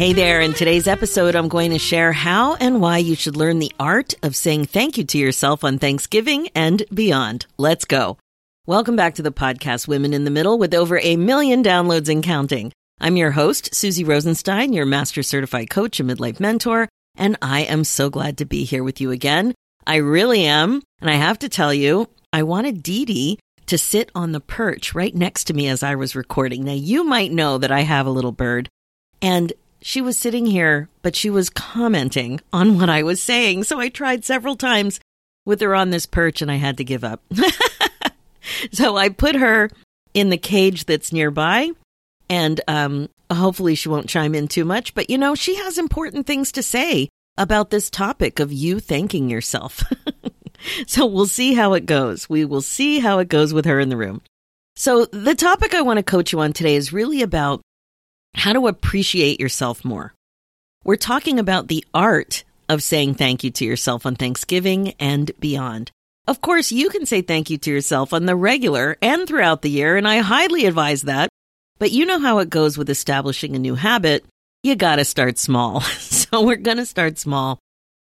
Hey there, in today's episode, I'm going to share how and why you should learn the art of saying thank you to yourself on Thanksgiving and beyond. Let's go. Welcome back to the podcast Women in the Middle with over a million downloads and counting. I'm your host, Suzy Rosenstein, your master certified coach and midlife mentor, and I am so glad to be here with you again. I really am. And I have to tell you, I wanted Dee Dee to sit on the perch right next to me as I was recording. Now, you might know that I have a little bird, and she was sitting here, but she was commenting on what I was saying. So I tried several times with her on this perch and I had to give up. so I put her in the cage that's nearby and um, hopefully she won't chime in too much. But you know, she has important things to say about this topic of you thanking yourself. so we'll see how it goes. We will see how it goes with her in the room. So the topic I want to coach you on today is really about how to appreciate yourself more. We're talking about the art of saying thank you to yourself on Thanksgiving and beyond. Of course, you can say thank you to yourself on the regular and throughout the year, and I highly advise that. But you know how it goes with establishing a new habit. You gotta start small. so we're gonna start small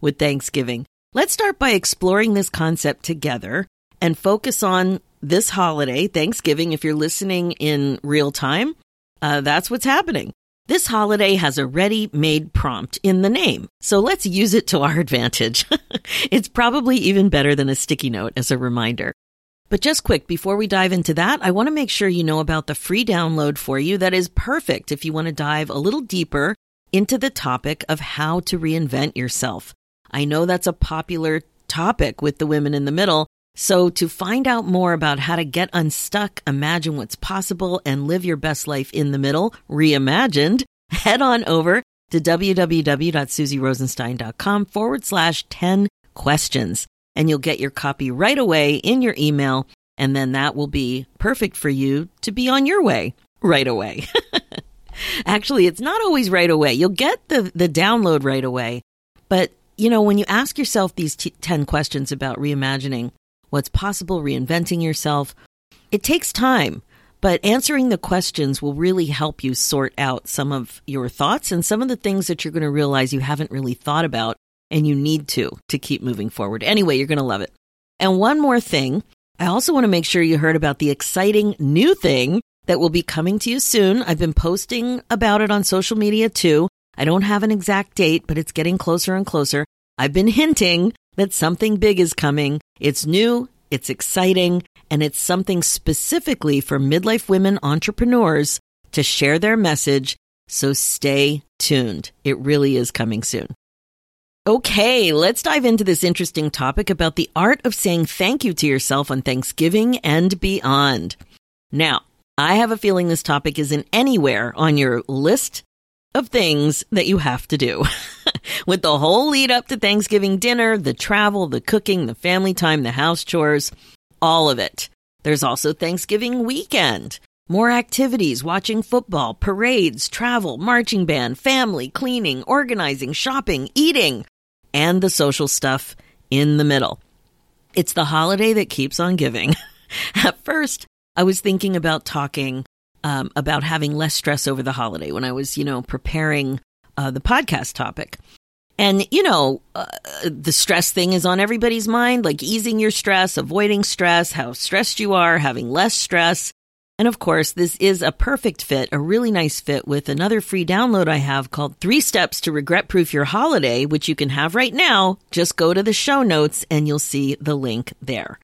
with Thanksgiving. Let's start by exploring this concept together and focus on this holiday, Thanksgiving, if you're listening in real time uh, that's what's happening. This holiday has a ready made prompt in the name, so let's use it to our advantage. it's probably even better than a sticky note as a reminder. But just quick, before we dive into that, I want to make sure you know about the free download for you that is perfect if you want to dive a little deeper into the topic of how to reinvent yourself. I know that's a popular topic with the women in the middle, so, to find out more about how to get unstuck, imagine what's possible, and live your best life in the middle, reimagined, head on over to www.suzyrosenstein.com forward slash 10 questions. And you'll get your copy right away in your email. And then that will be perfect for you to be on your way right away. Actually, it's not always right away. You'll get the, the download right away. But, you know, when you ask yourself these t- 10 questions about reimagining, what's possible, reinventing yourself. It takes time, but answering the questions will really help you sort out some of your thoughts and some of the things that you're going to realize you haven't really thought about and you need to to keep moving forward. Anyway, you're going to love it. And one more thing, I also want to make sure you heard about the exciting new thing that will be coming to you soon. I've been posting about it on social media too. I don't have an exact date, but it's getting closer and closer. I've been hinting that something big is coming. It's new, it's exciting, and it's something specifically for midlife women entrepreneurs to share their message. So stay tuned. It really is coming soon. Okay, let's dive into this interesting topic about the art of saying thank you to yourself on Thanksgiving and beyond. Now, I have a feeling this topic isn't anywhere on your list of things that you have to do. With the whole lead up to Thanksgiving dinner, the travel, the cooking, the family time, the house chores, all of it. There's also Thanksgiving weekend. More activities, watching football, parades, travel, marching band, family, cleaning, organizing, shopping, eating, and the social stuff in the middle. It's the holiday that keeps on giving. At first, I was thinking about talking um, about having less stress over the holiday when I was, you know, preparing uh, the podcast topic. And, you know, uh, the stress thing is on everybody's mind, like easing your stress, avoiding stress, how stressed you are, having less stress. And of course, this is a perfect fit, a really nice fit with another free download I have called Three Steps to Regret Proof Your Holiday, which you can have right now. Just go to the show notes and you'll see the link there.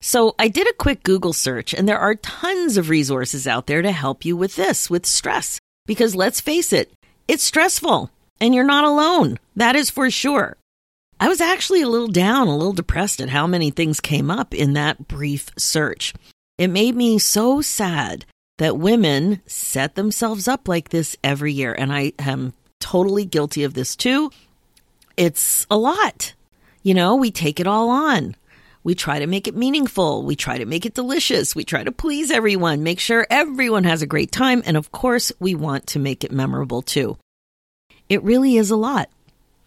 So I did a quick Google search and there are tons of resources out there to help you with this, with stress. Because let's face it, it's stressful and you're not alone. That is for sure. I was actually a little down, a little depressed at how many things came up in that brief search. It made me so sad that women set themselves up like this every year. And I am totally guilty of this too. it's a lot. You know, we take it all on. We try to make it meaningful. We try to make it delicious. We try to please everyone, make sure everyone has a great time. And of course, we want to make it memorable too. It really is a lot.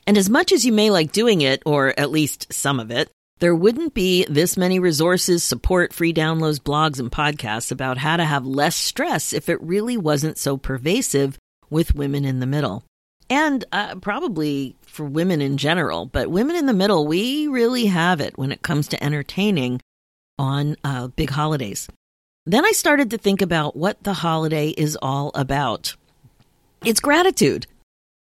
And as much as you may like doing it, or at least some of it, there wouldn't be this many resources, support, free downloads, blogs, and podcasts about how to have less stress if it really wasn't so pervasive with women in the middle. And uh, probably for women in general, but women in the middle, we really have it when it comes to entertaining on uh, big holidays. Then I started to think about what the holiday is all about. It's gratitude.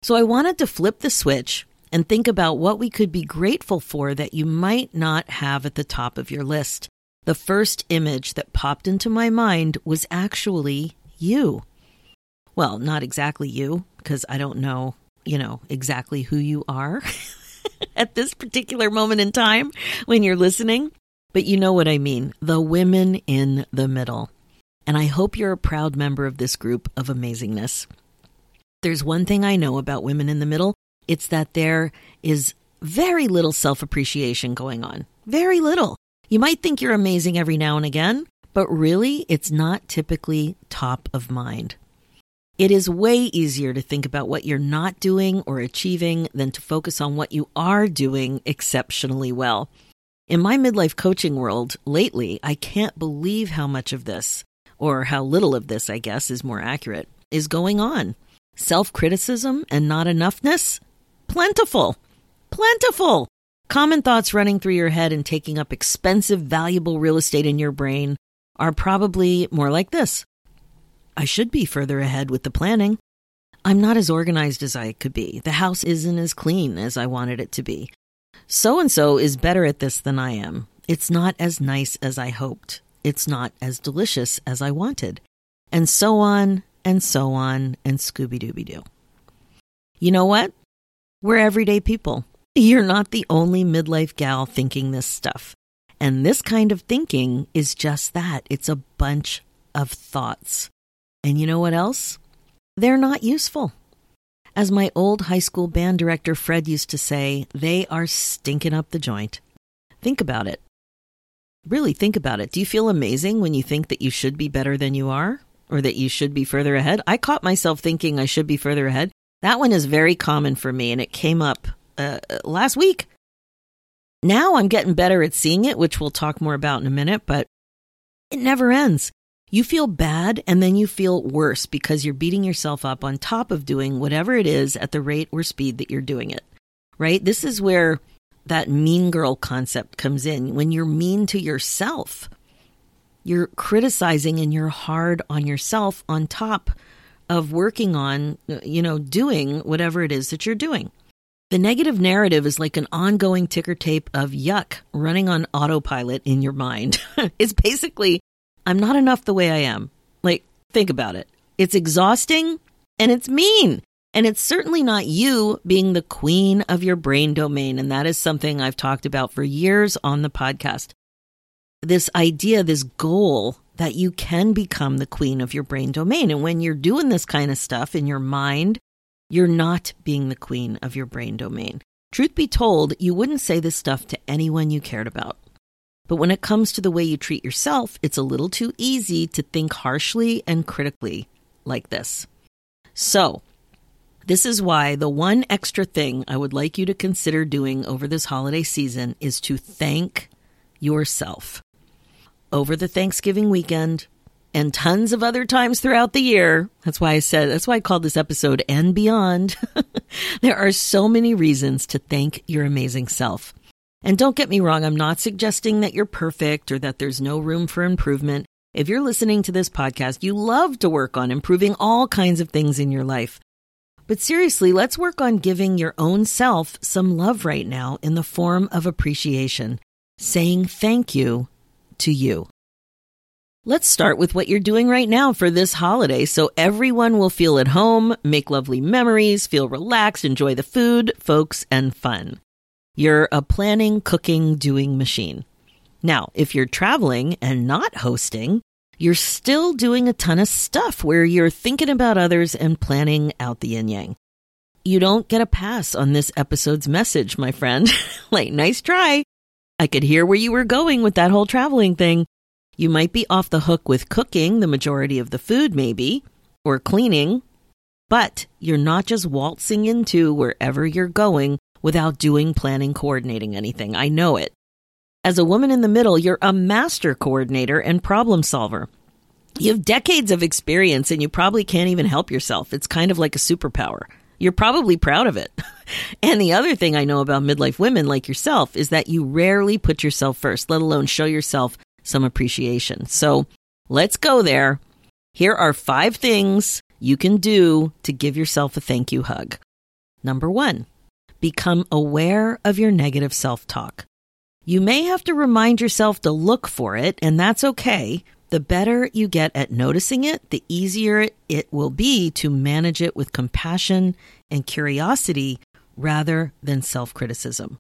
So I wanted to flip the switch and think about what we could be grateful for that you might not have at the top of your list. The first image that popped into my mind was actually you. Well, not exactly you, because I don't know, you know, exactly who you are at this particular moment in time when you're listening. But you know what I mean the women in the middle. And I hope you're a proud member of this group of amazingness. There's one thing I know about women in the middle it's that there is very little self appreciation going on. Very little. You might think you're amazing every now and again, but really, it's not typically top of mind. It is way easier to think about what you're not doing or achieving than to focus on what you are doing exceptionally well. In my midlife coaching world lately, I can't believe how much of this, or how little of this, I guess is more accurate, is going on. Self criticism and not enoughness? Plentiful. Plentiful. Common thoughts running through your head and taking up expensive, valuable real estate in your brain are probably more like this I should be further ahead with the planning. I'm not as organized as I could be. The house isn't as clean as I wanted it to be. So and so is better at this than I am. It's not as nice as I hoped. It's not as delicious as I wanted. And so on and so on and Scooby Dooby Doo. You know what? We're everyday people. You're not the only midlife gal thinking this stuff. And this kind of thinking is just that it's a bunch of thoughts. And you know what else? They're not useful. As my old high school band director Fred used to say, they are stinking up the joint. Think about it. Really think about it. Do you feel amazing when you think that you should be better than you are or that you should be further ahead? I caught myself thinking I should be further ahead that one is very common for me, and it came up uh, last week. Now I'm getting better at seeing it, which we'll talk more about in a minute, but it never ends. You feel bad and then you feel worse because you're beating yourself up on top of doing whatever it is at the rate or speed that you're doing it, right? This is where that mean girl concept comes in. When you're mean to yourself, you're criticizing and you're hard on yourself on top of working on, you know, doing whatever it is that you're doing. The negative narrative is like an ongoing ticker tape of yuck running on autopilot in your mind. it's basically, I'm not enough the way I am. Like, think about it. It's exhausting and it's mean. And it's certainly not you being the queen of your brain domain. And that is something I've talked about for years on the podcast. This idea, this goal that you can become the queen of your brain domain. And when you're doing this kind of stuff in your mind, you're not being the queen of your brain domain. Truth be told, you wouldn't say this stuff to anyone you cared about. But when it comes to the way you treat yourself, it's a little too easy to think harshly and critically like this. So, this is why the one extra thing I would like you to consider doing over this holiday season is to thank yourself over the Thanksgiving weekend and tons of other times throughout the year. That's why I said, that's why I called this episode and beyond. there are so many reasons to thank your amazing self. And don't get me wrong, I'm not suggesting that you're perfect or that there's no room for improvement. If you're listening to this podcast, you love to work on improving all kinds of things in your life. But seriously, let's work on giving your own self some love right now in the form of appreciation, saying thank you to you. Let's start with what you're doing right now for this holiday so everyone will feel at home, make lovely memories, feel relaxed, enjoy the food, folks, and fun. You're a planning, cooking, doing machine. Now, if you're traveling and not hosting, you're still doing a ton of stuff where you're thinking about others and planning out the yin yang. you don't get a pass on this episode's message, my friend. like, nice try. I could hear where you were going with that whole traveling thing. You might be off the hook with cooking the majority of the food, maybe, or cleaning, but you're not just waltzing into wherever you're going without doing, planning, coordinating anything. I know it. As a woman in the middle, you're a master coordinator and problem solver. You have decades of experience and you probably can't even help yourself. It's kind of like a superpower. You're probably proud of it. and the other thing I know about midlife women like yourself is that you rarely put yourself first, let alone show yourself some appreciation. So let's go there. Here are five things you can do to give yourself a thank you hug. Number one, become aware of your negative self talk. You may have to remind yourself to look for it, and that's okay. The better you get at noticing it, the easier it will be to manage it with compassion and curiosity rather than self criticism.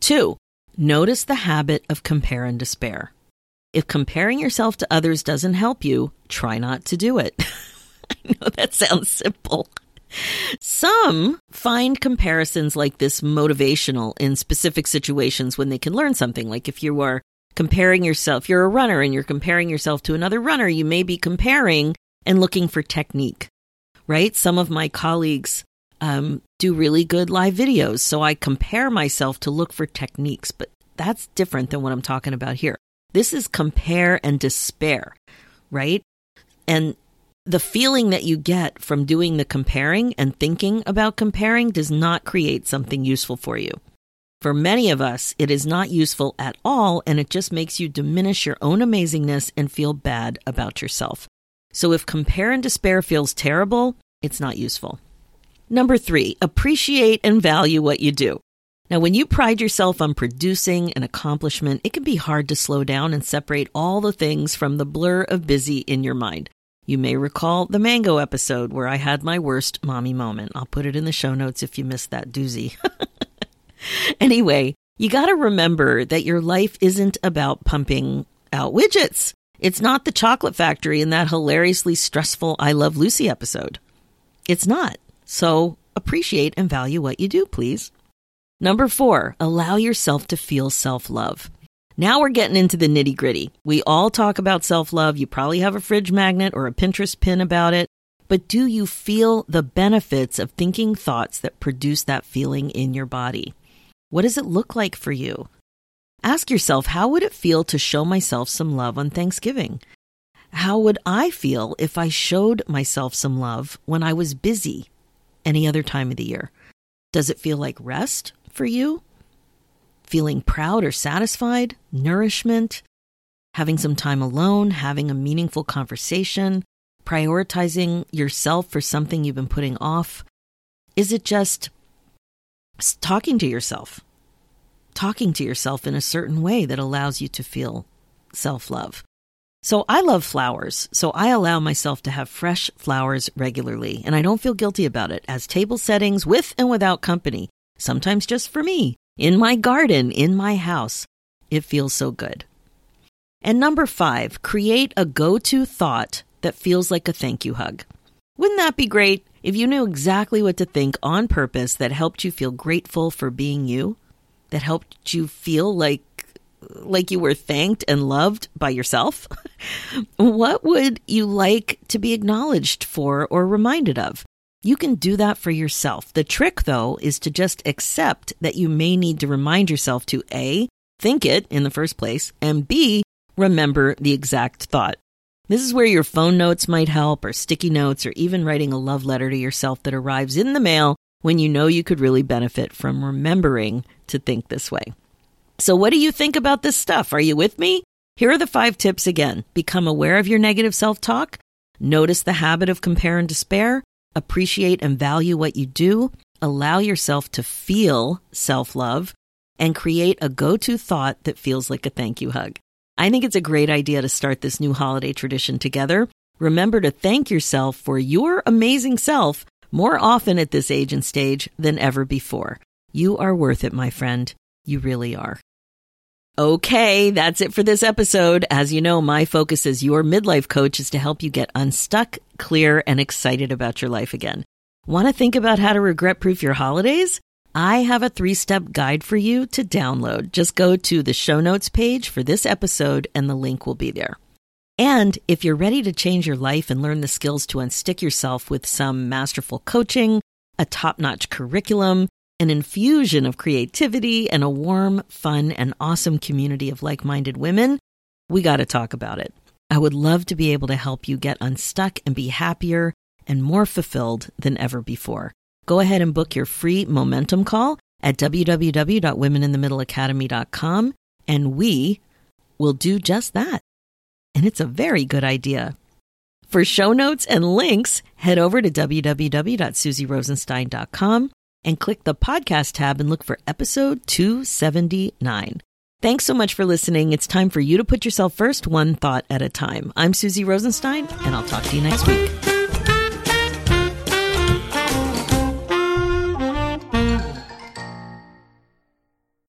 Two, notice the habit of compare and despair. If comparing yourself to others doesn't help you, try not to do it. I know that sounds simple. Some find comparisons like this motivational in specific situations when they can learn something. Like if you are comparing yourself, you're a runner and you're comparing yourself to another runner, you may be comparing and looking for technique, right? Some of my colleagues um, do really good live videos. So I compare myself to look for techniques, but that's different than what I'm talking about here. This is compare and despair, right? And the feeling that you get from doing the comparing and thinking about comparing does not create something useful for you. For many of us, it is not useful at all, and it just makes you diminish your own amazingness and feel bad about yourself. So if compare and despair feels terrible, it's not useful. Number three, appreciate and value what you do. Now, when you pride yourself on producing an accomplishment, it can be hard to slow down and separate all the things from the blur of busy in your mind. You may recall the mango episode where I had my worst mommy moment. I'll put it in the show notes if you missed that doozy. anyway, you got to remember that your life isn't about pumping out widgets. It's not the chocolate factory in that hilariously stressful I Love Lucy episode. It's not. So appreciate and value what you do, please. Number four, allow yourself to feel self love. Now we're getting into the nitty gritty. We all talk about self love. You probably have a fridge magnet or a Pinterest pin about it. But do you feel the benefits of thinking thoughts that produce that feeling in your body? What does it look like for you? Ask yourself, how would it feel to show myself some love on Thanksgiving? How would I feel if I showed myself some love when I was busy any other time of the year? Does it feel like rest for you? Feeling proud or satisfied, nourishment, having some time alone, having a meaningful conversation, prioritizing yourself for something you've been putting off? Is it just talking to yourself? Talking to yourself in a certain way that allows you to feel self love. So I love flowers, so I allow myself to have fresh flowers regularly, and I don't feel guilty about it as table settings with and without company, sometimes just for me, in my garden, in my house. It feels so good. And number five, create a go to thought that feels like a thank you hug. Wouldn't that be great if you knew exactly what to think on purpose that helped you feel grateful for being you? That helped you feel like like you were thanked and loved by yourself? what would you like to be acknowledged for or reminded of? You can do that for yourself. The trick, though, is to just accept that you may need to remind yourself to A, think it in the first place, and B, remember the exact thought. This is where your phone notes might help, or sticky notes, or even writing a love letter to yourself that arrives in the mail when you know you could really benefit from remembering to think this way. So, what do you think about this stuff? Are you with me? Here are the five tips again. Become aware of your negative self talk. Notice the habit of compare and despair appreciate and value what you do, allow yourself to feel self love, and create a go to thought that feels like a thank you hug. I think it's a great idea to start this new holiday tradition together. Remember to thank yourself for your amazing self more often at this age and stage than ever before. You are worth it, my friend. You really are. Okay, that's it for this episode. As you know, my focus as your midlife coach is to help you get unstuck, clear, and excited about your life again. Want to think about how to regret proof your holidays? I have a three step guide for you to download. Just go to the show notes page for this episode, and the link will be there. And if you're ready to change your life and learn the skills to unstick yourself with some masterful coaching, a top notch curriculum, an infusion of creativity, and a warm, fun, and awesome community of like minded women, we got to talk about it. I would love to be able to help you get unstuck and be happier and more fulfilled than ever before. Go ahead and book your free momentum call at www.womeninthemiddleacademy.com and we will do just that. And it's a very good idea. For show notes and links, head over to www.suzyrosenstein.com and click the podcast tab and look for episode 279. Thanks so much for listening. It's time for you to put yourself first, one thought at a time. I'm Suzy Rosenstein, and I'll talk to you next week.